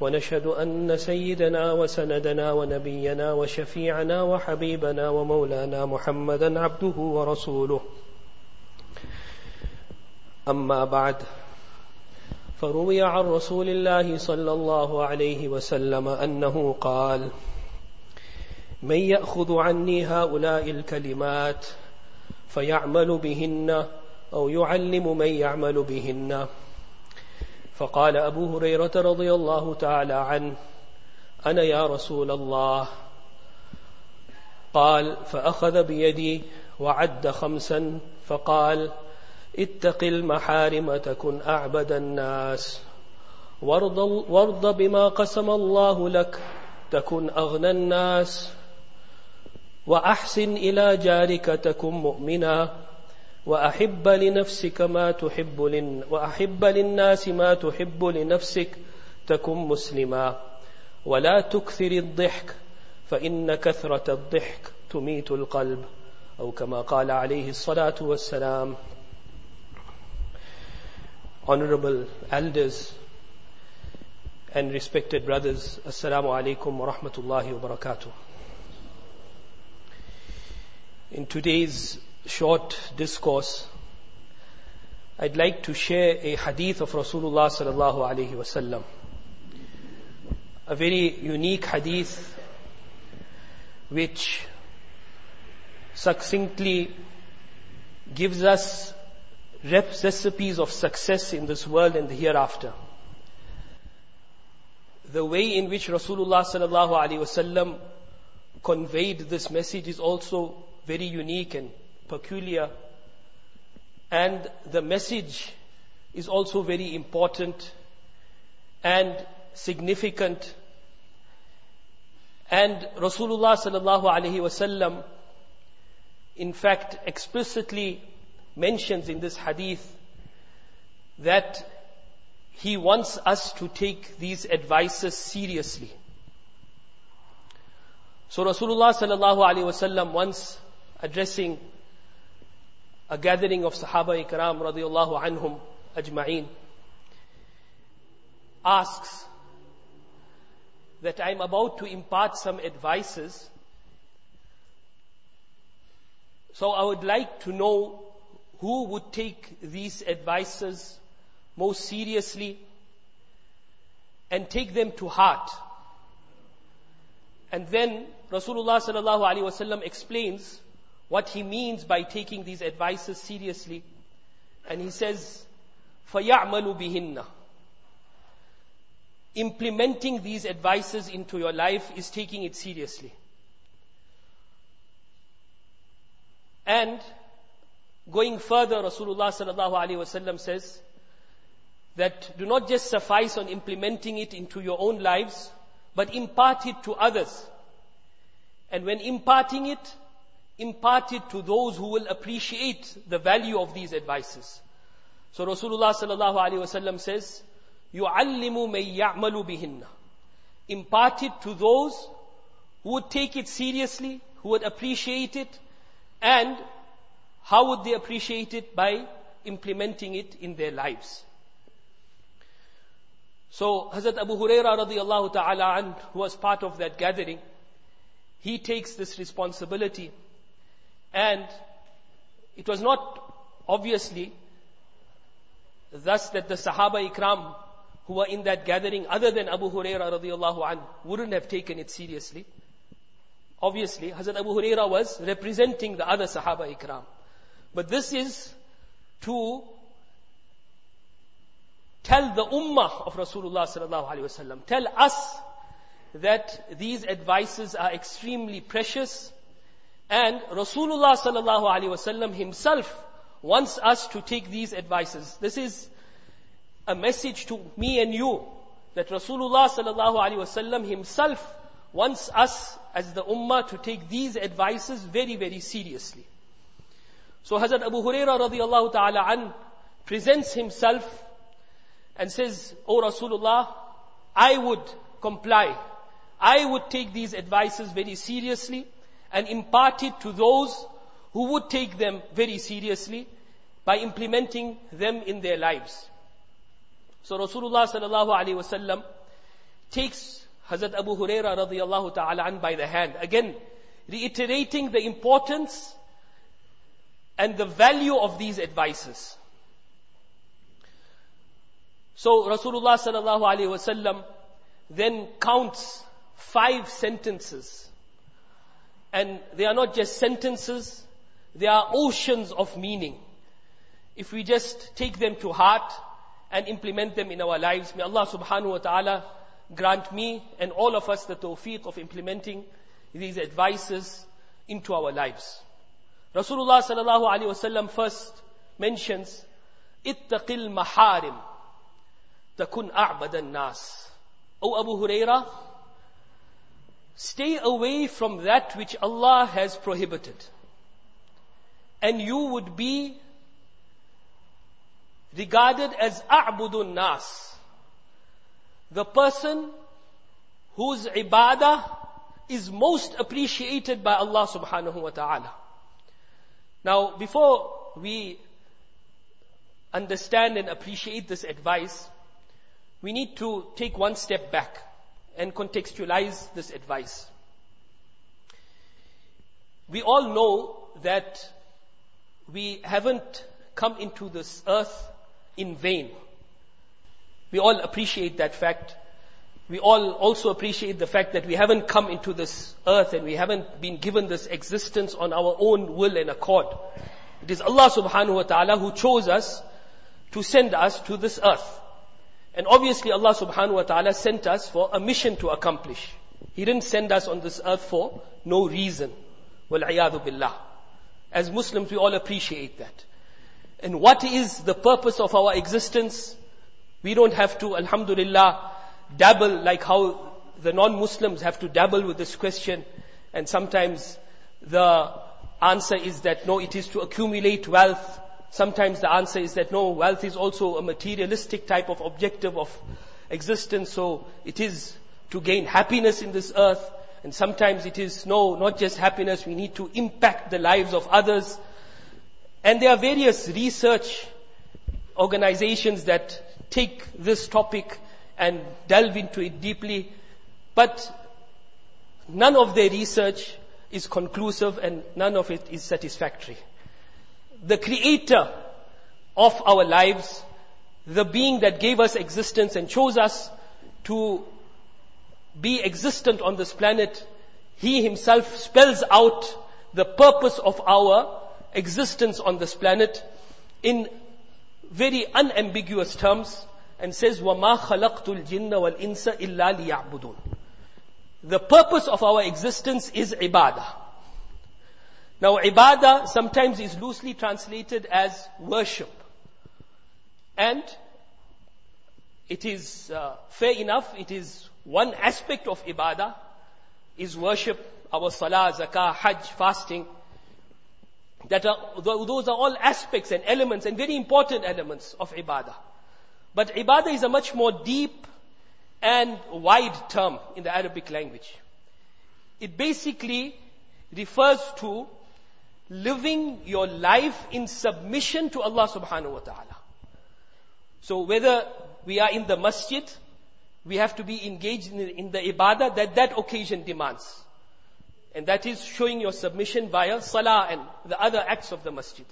ونشهد أن سيدنا وسندنا ونبينا وشفيعنا وحبيبنا ومولانا محمدا عبده ورسوله. أما بعد فروي عن رسول الله صلى الله عليه وسلم أنه قال من يأخذ عني هؤلاء الكلمات فيعمل بهن أو يعلم من يعمل بهن. فقال أبو هريرة رضي الله تعالى عنه أنا يا رسول الله. قال فأخذ بيدي وعد خمسا فقال اتق المحارم تكن أعبد الناس. وارض, وارض بما قسم الله لك تكن أغنى الناس. وأحسن إلى جارك تكن مؤمنا. وأحب لنفسك ما تحب لن وأحب للناس ما تحب لنفسك تكن مسلما ولا تكثر الضحك فإن كثرة الضحك تميت القلب أو كما قال عليه الصلاة والسلام Honorable elders and respected brothers, Assalamu alaikum wa rahmatullahi wa barakatuh. In today's short discourse, I'd like to share a hadith of Rasulullah sallallahu alaihi wasallam. A very unique hadith which succinctly gives us recipes of success in this world and the hereafter. The way in which Rasulullah sallallahu alaihi wasallam conveyed this message is also very unique and peculiar. And the message is also very important and significant. And Rasulullah sallallahu alaihi wasallam, in fact, explicitly mentions in this hadith that he wants us to take these advices seriously. So Rasulullah sallallahu alaihi wasallam once addressing a gathering of Sahaba Ikram radiallahu anhum ajma'een asks that I'm about to impart some advices. So I would like to know who would take these advices most seriously and take them to heart. And then Rasulullah sallallahu alaihi wasallam explains what he means by taking these advices seriously. And he says, فَيَعْمَلُ بِهِنَّ Implementing these advices into your life is taking it seriously. And going further, Rasulullah sallallahu alaihi wasallam says that do not just suffice on implementing it into your own lives, but impart it to others. And when imparting it, imparted to those who will appreciate the value of these advices. So Rasulullah sallallahu alaihi wasallam says, "Yu'allimu may ya'malu bihinna." Imparted to those who would take it seriously, who would appreciate it, and how would they appreciate it by implementing it in their lives? So Hazrat Abu Hurairah radiallahu ta'ala who was part of that gathering, he takes this responsibility and it was not obviously thus that the Sahaba Ikram who were in that gathering other than Abu Huraira radiallahu an wouldn't have taken it seriously. Obviously, Hazrat Abu Huraira was representing the other Sahaba Ikram. But this is to tell the ummah of Rasulullah sallallahu alaihi wasallam, tell us that these advices are extremely precious and Rasulullah sallallahu himself wants us to take these advices. This is a message to me and you that Rasulullah sallallahu himself wants us as the ummah to take these advices very, very seriously. So Hazrat Abu Huraira radiallahu ta'ala an presents himself and says, O Rasulullah, I would comply. I would take these advices very seriously and impart it to those who would take them very seriously by implementing them in their lives. So Rasulullah sallallahu wasallam takes Hazrat Abu Huraira radiallahu ta'ala an by the hand. Again, reiterating the importance and the value of these advices. So Rasulullah sallallahu wasallam then counts five sentences. And they are not just sentences, they are oceans of meaning. If we just take them to heart and implement them in our lives, may Allah subhanahu wa ta'ala grant me and all of us the tawfiq of implementing these advices into our lives. Rasulullah sallallahu alaihi wasallam first mentions, ittaqil maharim takun a'badan nas. O Abu Huraira, stay away from that which Allah has prohibited. And you would be regarded as a'budun nas. The person whose ibadah is most appreciated by Allah subhanahu wa ta'ala. Now, before we understand and appreciate this advice, we need to take one step back and contextualize this advice. We all know that we haven't come into this earth in vain. We all appreciate that fact. We all also appreciate the fact that we haven't come into this earth and we haven't been given this existence on our own will and accord. It is Allah subhanahu wa ta'ala who chose us to send us to this earth. And obviously Allah subhanahu wa ta'ala sent us for a mission to accomplish. He didn't send us on this earth for no reason. Wal-iyadu billah. As Muslims we all appreciate that. And what is the purpose of our existence? We don't have to, alhamdulillah, dabble like how the non-Muslims have to dabble with this question. And sometimes the answer is that no, it is to accumulate wealth. Sometimes the answer is that no, wealth is also a materialistic type of objective of existence. So it is to gain happiness in this earth. And sometimes it is no, not just happiness. We need to impact the lives of others. And there are various research organizations that take this topic and delve into it deeply. But none of their research is conclusive and none of it is satisfactory The creator of our lives, the being that gave us existence and chose us to be existent on this planet, he himself spells out the purpose of our existence on this planet in very unambiguous terms and says, وَمَا خَلَقْتُ الْجِنَّ وَالْإِنسَ إِلَّا لِيَعْبُدُونَ The purpose of our existence is ibadah. Now ibadah sometimes is loosely translated as worship. And it is uh, fair enough, it is one aspect of ibadah, is worship, our salah, zakah, hajj, fasting, that are, those are all aspects and elements and very important elements of ibadah. But ibadah is a much more deep and wide term in the Arabic language. It basically refers to living your life in submission to Allah subhanahu wa ta'ala. So whether we are in the masjid, we have to be engaged in, in the ibadah that that occasion demands. And that is showing your submission via salah and the other acts of the masjid.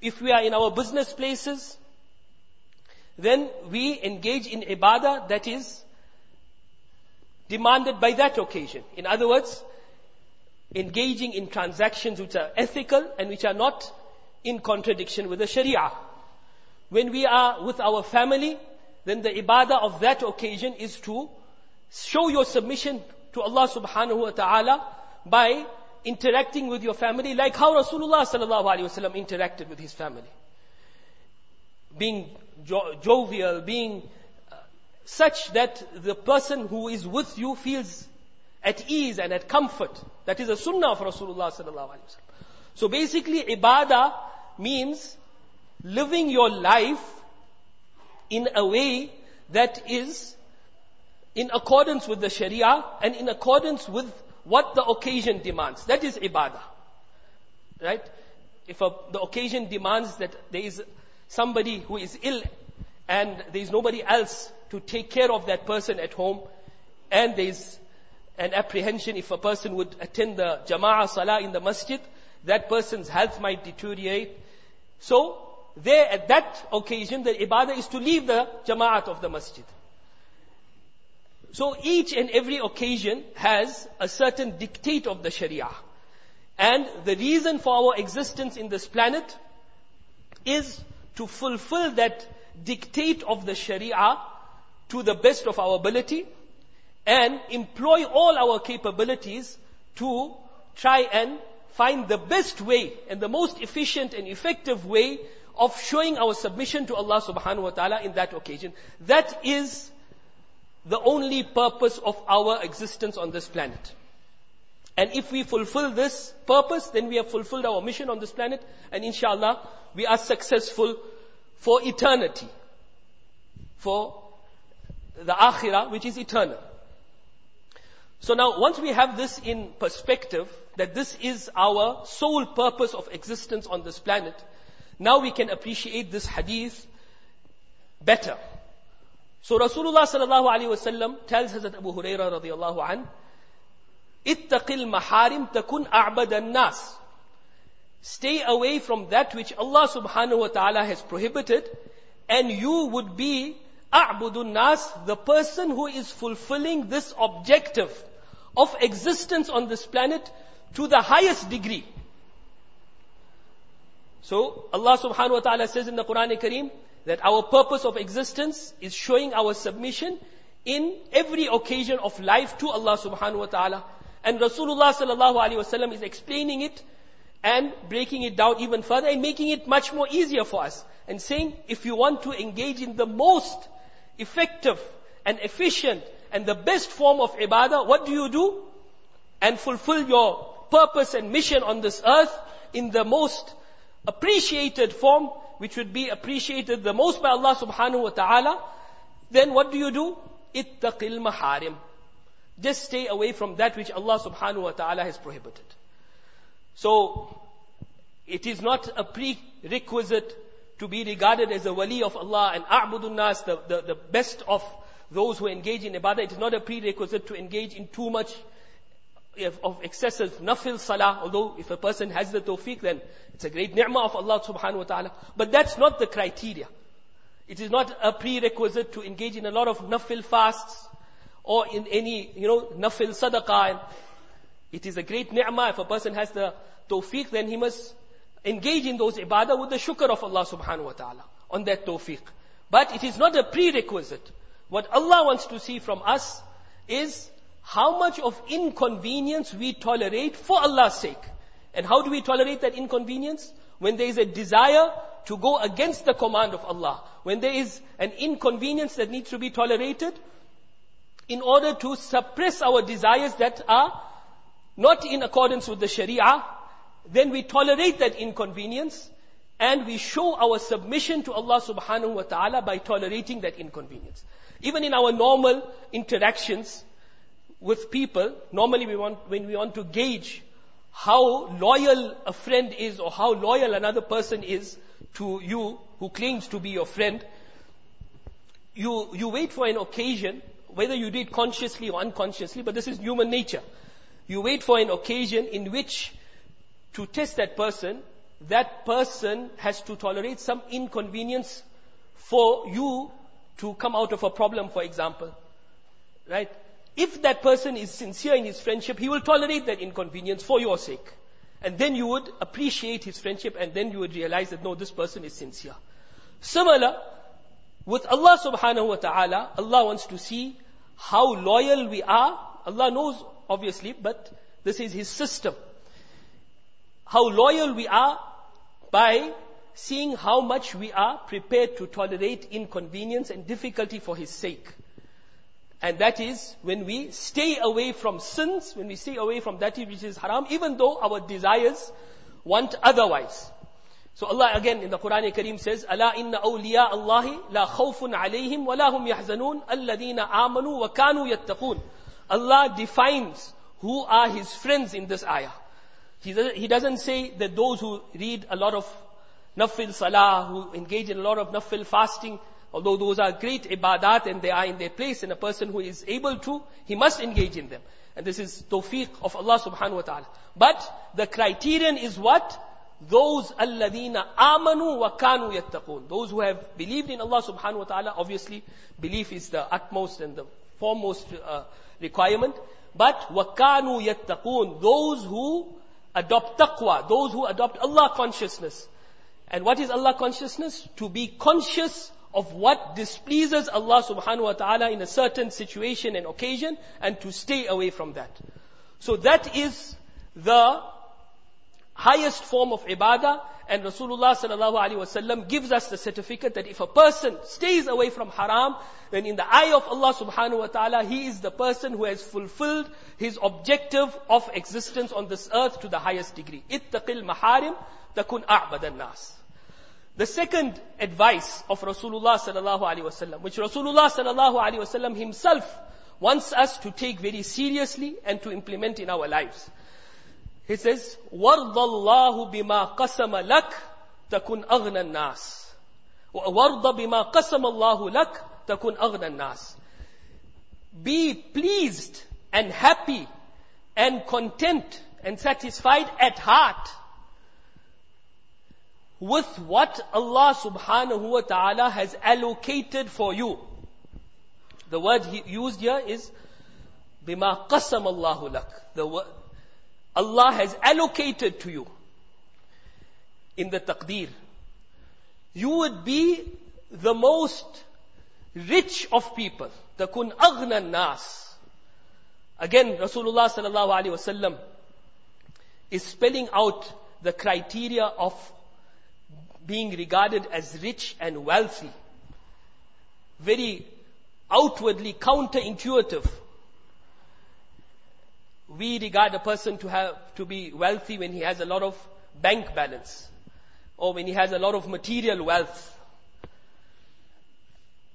If we are in our business places, then we engage in ibadah that is demanded by that occasion. In other words, engaging in transactions which are ethical and which are not in contradiction with the sharia. When we are with our family, then the ibadah of that occasion is to show your submission to Allah subhanahu wa ta'ala by interacting with your family like how Rasulullah sallallahu alaihi wasallam interacted with his family. Being jo- jovial, being uh, such that the person who is with you feels at ease and at comfort. That is a sunnah of Rasulullah sallallahu alaihi wasallam. So basically, ibadah means living your life in a way that is in accordance with the Sharia and in accordance with what the occasion demands. That is ibadah. Right? If a, the occasion demands that there is somebody who is ill and there is nobody else to take care of that person at home and there is an apprehension if a person would attend the jama'ah salah in the masjid, that person's health might deteriorate. So, there at that occasion, the ibadah is to leave the jama'at of the masjid. So each and every occasion has a certain dictate of the Sharia. And the reason for our existence in this planet is to fulfill that dictate of the Sharia to the best of our ability and employ all our capabilities to try and find the best way and the most efficient and effective way of showing our submission to Allah subhanahu wa ta'ala in that occasion. That is the only purpose of our existence on this planet. And if we fulfill this purpose, then we have fulfilled our mission on this planet, and inshallah, we are successful for eternity. For the akhirah, which is eternal. So now, once we have this in perspective, that this is our sole purpose of existence on this planet, now we can appreciate this hadith better. So Rasulullah sallallahu alaihi wasallam tells Hazrat Abu Huraira radiyallahu an, "Ittaqil maharim takun a'bad nas." Stay away from that which Allah subhanahu wa ta'ala has prohibited, and you would be a'budun nas, the person who is fulfilling this objective of existence on this planet to the highest degree. So Allah subhanahu wa ta'ala says in the Quran Kareem, that our purpose of existence is showing our submission in every occasion of life to Allah subhanahu wa ta'ala. And Rasulullah sallallahu alaihi wasallam is explaining it and breaking it down even further and making it much more easier for us. And saying, if you want to engage in the most effective and efficient and the best form of ibadah, what do you do? And fulfill your purpose and mission on this earth in the most appreciated form which would be appreciated the most by Allah subhanahu wa ta'ala, then what do you do? Ittaqil maharim. Just stay away from that which Allah subhanahu wa ta'ala has prohibited. So, it is not a prerequisite to be regarded as a wali of Allah and a'budun nas, the, the, the best of those who engage in ibadah. It is not a prerequisite to engage in too much of excessive nafil salah, although if a person has the tawfiq, then it's a great ni'mah of Allah subhanahu wa ta'ala. But that's not the criteria. It is not a prerequisite to engage in a lot of nafil fasts or in any, you know, nafil sadaqah. It is a great ni'mah. If a person has the tawfiq, then he must engage in those ibadah with the shukr of Allah subhanahu wa ta'ala on that tawfiq. But it is not a prerequisite. What Allah wants to see from us is how much of inconvenience we tolerate for Allah's sake. And how do we tolerate that inconvenience? When there is a desire to go against the command of Allah. When there is an inconvenience that needs to be tolerated in order to suppress our desires that are not in accordance with the Sharia, then we tolerate that inconvenience and we show our submission to Allah subhanahu wa ta'ala by tolerating that inconvenience. Even in our normal interactions, with people, normally we want, when we want to gauge how loyal a friend is or how loyal another person is to you who claims to be your friend, you, you wait for an occasion, whether you do it consciously or unconsciously, but this is human nature. You wait for an occasion in which to test that person, that person has to tolerate some inconvenience for you to come out of a problem, for example. Right? If that person is sincere in his friendship, he will tolerate that inconvenience for your sake. And then you would appreciate his friendship and then you would realize that no, this person is sincere. Similar, with Allah subhanahu wa ta'ala, Allah wants to see how loyal we are. Allah knows, obviously, but this is His system. How loyal we are by seeing how much we are prepared to tolerate inconvenience and difficulty for His sake. And that is when we stay away from sins, when we stay away from that which is haram, even though our desires want otherwise. So Allah again in the Quran Kareem says, أَلَا إِنَّ أَوْلِيَاءَ اللَّهِ لَا خَوْفٌ عَلَيْهِمْ وَلَا هُمْ يَحْزَنُونَ الَّذِينَ آمَنُوا وَكَانُوا يَتَّقُونَ Allah defines who are His friends in this ayah. He doesn't say that those who read a lot of nafil salah, who engage in a lot of nafil fasting, although those are great ibadat and they are in their place and a person who is able to, he must engage in them. And this is tawfiq of Allah subhanahu wa ta'ala. But the criterion is what? Those alladhina amanu wa kanu yattaqun. Those who have believed in Allah subhanahu wa ta'ala, obviously belief is the utmost and the foremost uh, requirement. But wa kanu yattaqun. Those who adopt taqwa, those who adopt Allah consciousness. And what is Allah consciousness? To be conscious of what displeases Allah subhanahu wa ta'ala in a certain situation and occasion and to stay away from that. So that is the highest form of ibadah and Rasulullah sallallahu alaihi wasallam gives us the certificate that if a person stays away from haram, then in the eye of Allah subhanahu wa ta'ala, he is the person who has fulfilled his objective of existence on this earth to the highest degree. Ittaqil maharim takun a'bad nas. The second advice of Rasulullah sallallahu alaihi wasallam, which Rasulullah sallallahu alaihi wasallam himself wants us to take very seriously and to implement in our lives. He says, وَرْضَ اللَّهُ بِمَا قَسَمَ لَكَ تَكُنْ أَغْنَى النَّاسِ وَرْضَ بِمَا قَسَمَ اللَّهُ لَكَ تَكُنْ أَغْنَى النَّاسِ Be pleased and happy and content and satisfied at heart with what Allah subhanahu wa ta'ala has allocated for you. The word he used here is bima qasam Allahu lak. The word, Allah has allocated to you in the taqdeer. You would be the most rich of people. Takun aghna nas. Again, Rasulullah sallallahu alaihi wasallam is spelling out the criteria of being regarded as rich and wealthy. Very outwardly counterintuitive. We regard a person to have, to be wealthy when he has a lot of bank balance. Or when he has a lot of material wealth.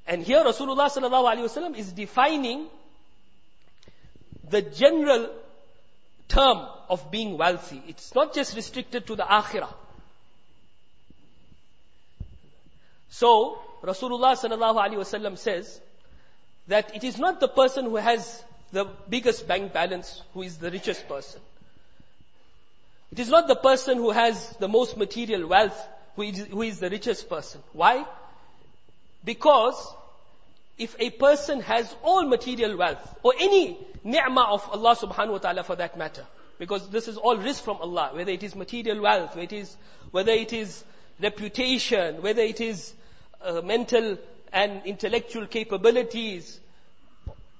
And here Rasulullah sallallahu alaihi wasallam is defining the general term of being wealthy. It's not just restricted to the akhirah. So, Rasulullah sallallahu alaihi wasallam says that it is not the person who has the biggest bank balance who is the richest person. It is not the person who has the most material wealth who is, who is the richest person. Why? Because if a person has all material wealth or any ni'mah of Allah subhanahu wa ta'ala for that matter, because this is all rizq from Allah, whether it is material wealth, whether it is, whether it is reputation, whether it is uh, mental and intellectual capabilities,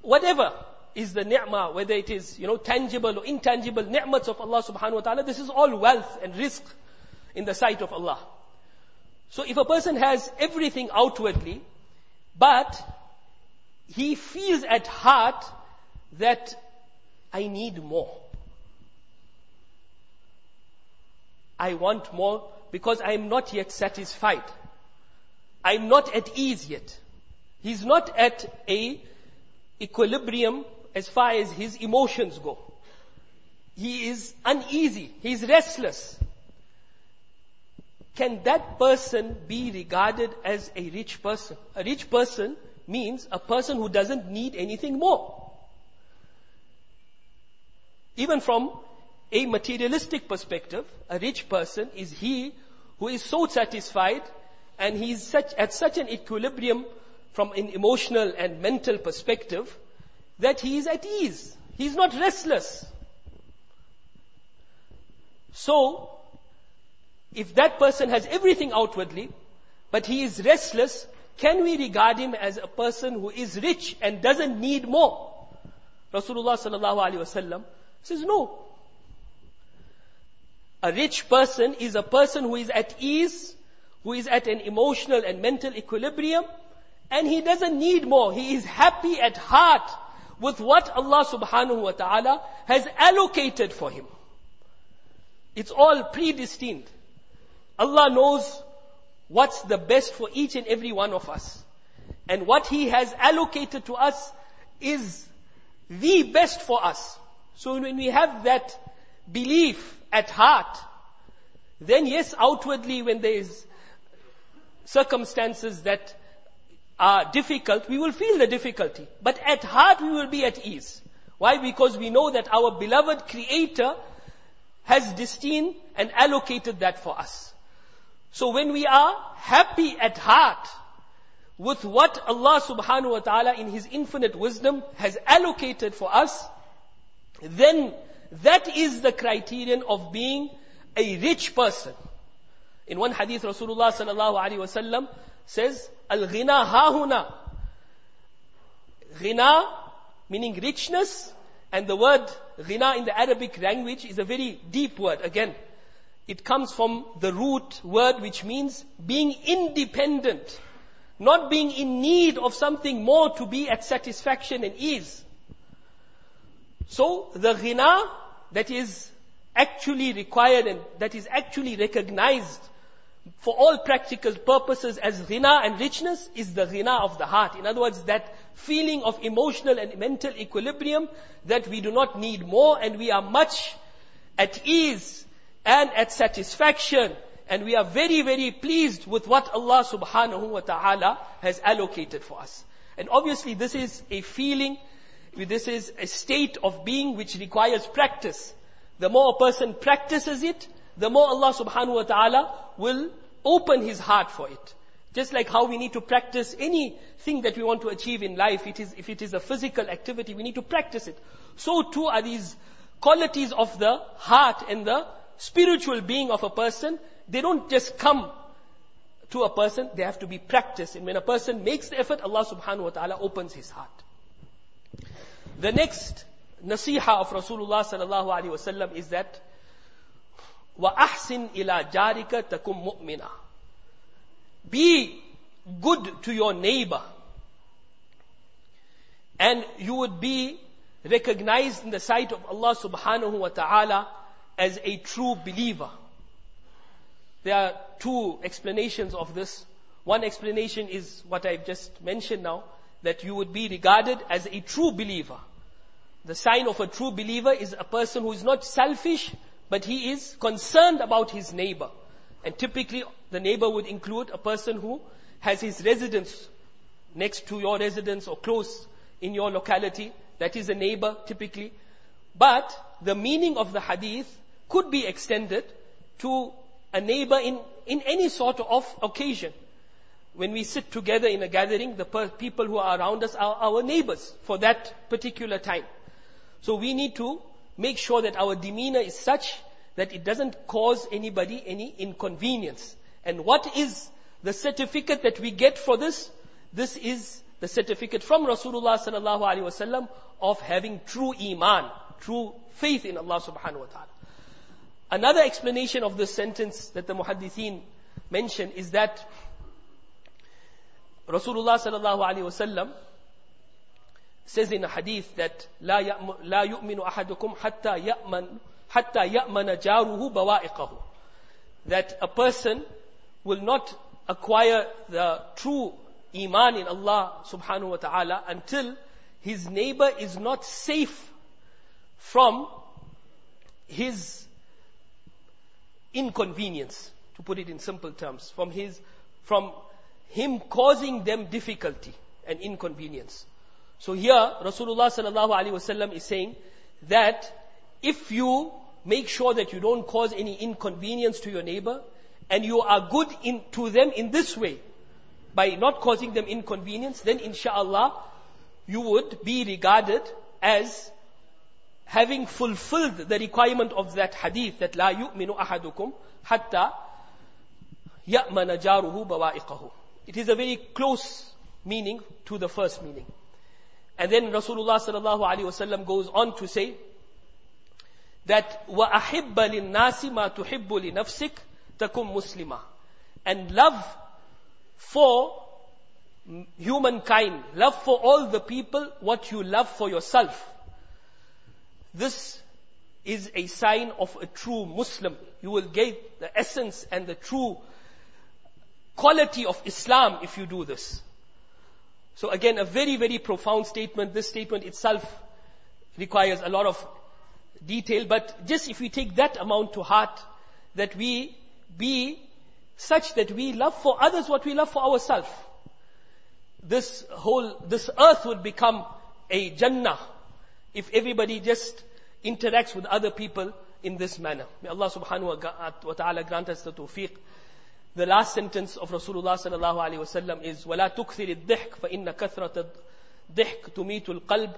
whatever is the ni'mah, whether it is, you know, tangible or intangible ni'mats of Allah subhanahu wa ta'ala, this is all wealth and rizq in the sight of Allah. So if a person has everything outwardly, but he feels at heart that I need more. I want more because I am not yet satisfied. I'm not at ease yet. He's not at a equilibrium as far as his emotions go. He is uneasy. He's restless. Can that person be regarded as a rich person? A rich person means a person who doesn't need anything more. Even from a materialistic perspective, a rich person is he who is so satisfied and he's such, at such an equilibrium from an emotional and mental perspective that he is at ease. He is not restless. So, if that person has everything outwardly, but he is restless, can we regard him as a person who is rich and doesn't need more? Rasulullah sallallahu alaihi wasallam says no. A rich person is a person who is at ease, who is at an emotional and mental equilibrium, and he doesn't need more. He is happy at heart with what Allah subhanahu wa ta'ala has allocated for him. It's all predestined. Allah knows what's the best for each and every one of us. And what He has allocated to us is the best for us. So when we have that belief at heart, then yes, outwardly when there is circumstances that are difficult, we will feel the difficulty. But at heart we will be at ease. Why? Because we know that our beloved Creator has destined and allocated that for us. So when we are happy at heart with what Allah subhanahu wa ta'ala in His infinite wisdom has allocated for us, then that is the criterion of being a rich person. In one hadith, Rasulullah sallallahu alaihi wasallam says, "Al-ghina hahuna." Ghina meaning richness, and the word ghina in the Arabic language is a very deep word. Again, it comes from the root word which means being independent, not being in need of something more to be at satisfaction and ease. So the ghina that is actually required and that is actually recognized for all practical purposes as ghina and richness is the ghina of the heart. In other words, that feeling of emotional and mental equilibrium that we do not need more and we are much at ease and at satisfaction and we are very, very pleased with what Allah subhanahu wa ta'ala has allocated for us. And obviously this is a feeling, this is a state of being which requires practice. The more a person practices it, the more Allah subhanahu wa ta'ala will open his heart for it. Just like how we need to practice anything that we want to achieve in life, it is, if it is a physical activity, we need to practice it. So too are these qualities of the heart and the spiritual being of a person. They don't just come to a person, they have to be practiced. And when a person makes the effort, Allah subhanahu wa ta'ala opens his heart. The next nasiha of Rasulullah sallallahu alaihi wasallam is that wa ahsin ila jarika takum mu'mina. Be good to your neighbor and you would be recognized in the sight of Allah subhanahu wa ta'ala as a true believer. There are two explanations of this. One explanation is what I've just mentioned now, that you would be regarded as a true believer. The sign of a true believer is a person who is not selfish, but he is concerned about his neighbor. And typically, the neighbor would include a person who has his residence next to your residence or close in your locality. That is a neighbor, typically. But the meaning of the hadith could be extended to a neighbor in, in any sort of occasion. When we sit together in a gathering, the per- people who are around us are our neighbors for that particular time. So we need to make sure that our demeanor is such that it doesn't cause anybody any inconvenience. And what is the certificate that we get for this? This is the certificate from Rasulullah sallallahu alaihi wasallam of having true iman, true faith in Allah subhanahu wa ta'ala. Another explanation of this sentence that the muhaddithin mention is that Rasulullah sallallahu alaihi wasallam says in a hadith that لا لا يؤمن أحدكم حتى يأمن حتى يأمن جاره بوائقه that a person will not acquire the true iman in Allah subhanahu wa ta'ala until his neighbor is not safe from his inconvenience, to put it in simple terms, from his, from him causing them difficulty and inconvenience. So here, Rasulullah sallallahu alaihi wasallam is saying that if you make sure that you don't cause any inconvenience to your neighbor, and you are good in, to them in this way, by not causing them inconvenience, then inshallah, you would be regarded as having fulfilled the requirement of that hadith that لا يؤمن أحدكم حتى يأمن جاره بوائقه. It is a very close meaning to the first meaning. And then Rasulullah sallallahu alaihi wasallam goes on to say that وَأَحِبَّ لِلنَّاسِ مَا تُحِبُّ لِنَفْسِكَ تَكُمْ مُسْلِمًا And love for m- humankind, love for all the people what you love for yourself. This is a sign of a true Muslim. You will get the essence and the true quality of Islam if you do this. So again, a very, very profound statement. This statement itself requires a lot of detail, but just if we take that amount to heart, that we be such that we love for others what we love for ourselves. This whole, this earth would become a Jannah if everybody just interacts with other people in this manner. May Allah subhanahu wa ta'ala grant us the tawfiq. The last sentence of Rasulullah sallallahu alayhi wasallam is وَلَا تُكْثِرِ الضِّحْكَ فَإِنَّ كَثْرَةَ الضِّحْكَ تُمِيتُ الْقَلْبِ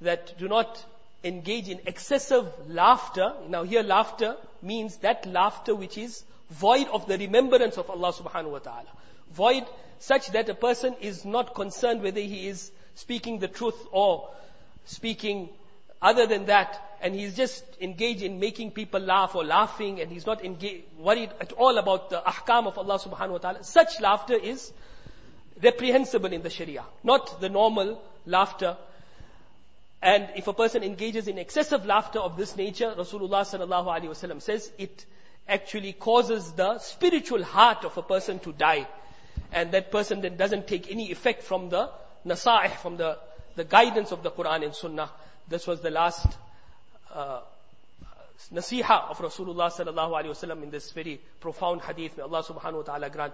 That do not engage in excessive laughter. Now here laughter means that laughter which is void of the remembrance of Allah subhanahu wa ta'ala. Void such that a person is not concerned whether he is speaking the truth or speaking other than that, and he's just engaged in making people laugh or laughing, and he's not engaged, worried at all about the ahkam of Allah subhanahu wa ta'ala, such laughter is reprehensible in the Sharia, not the normal laughter. And if a person engages in excessive laughter of this nature, Rasulullah sallallahu alaihi wasallam says it actually causes the spiritual heart of a person to die. And that person then doesn't take any effect from the nasa'ih, from the, the guidance of the Quran and Sunnah. This was the last uh, nasiha of Rasulullah sallallahu alaihi wasallam in this very profound hadith. May Allah subhanahu wa ta'ala grant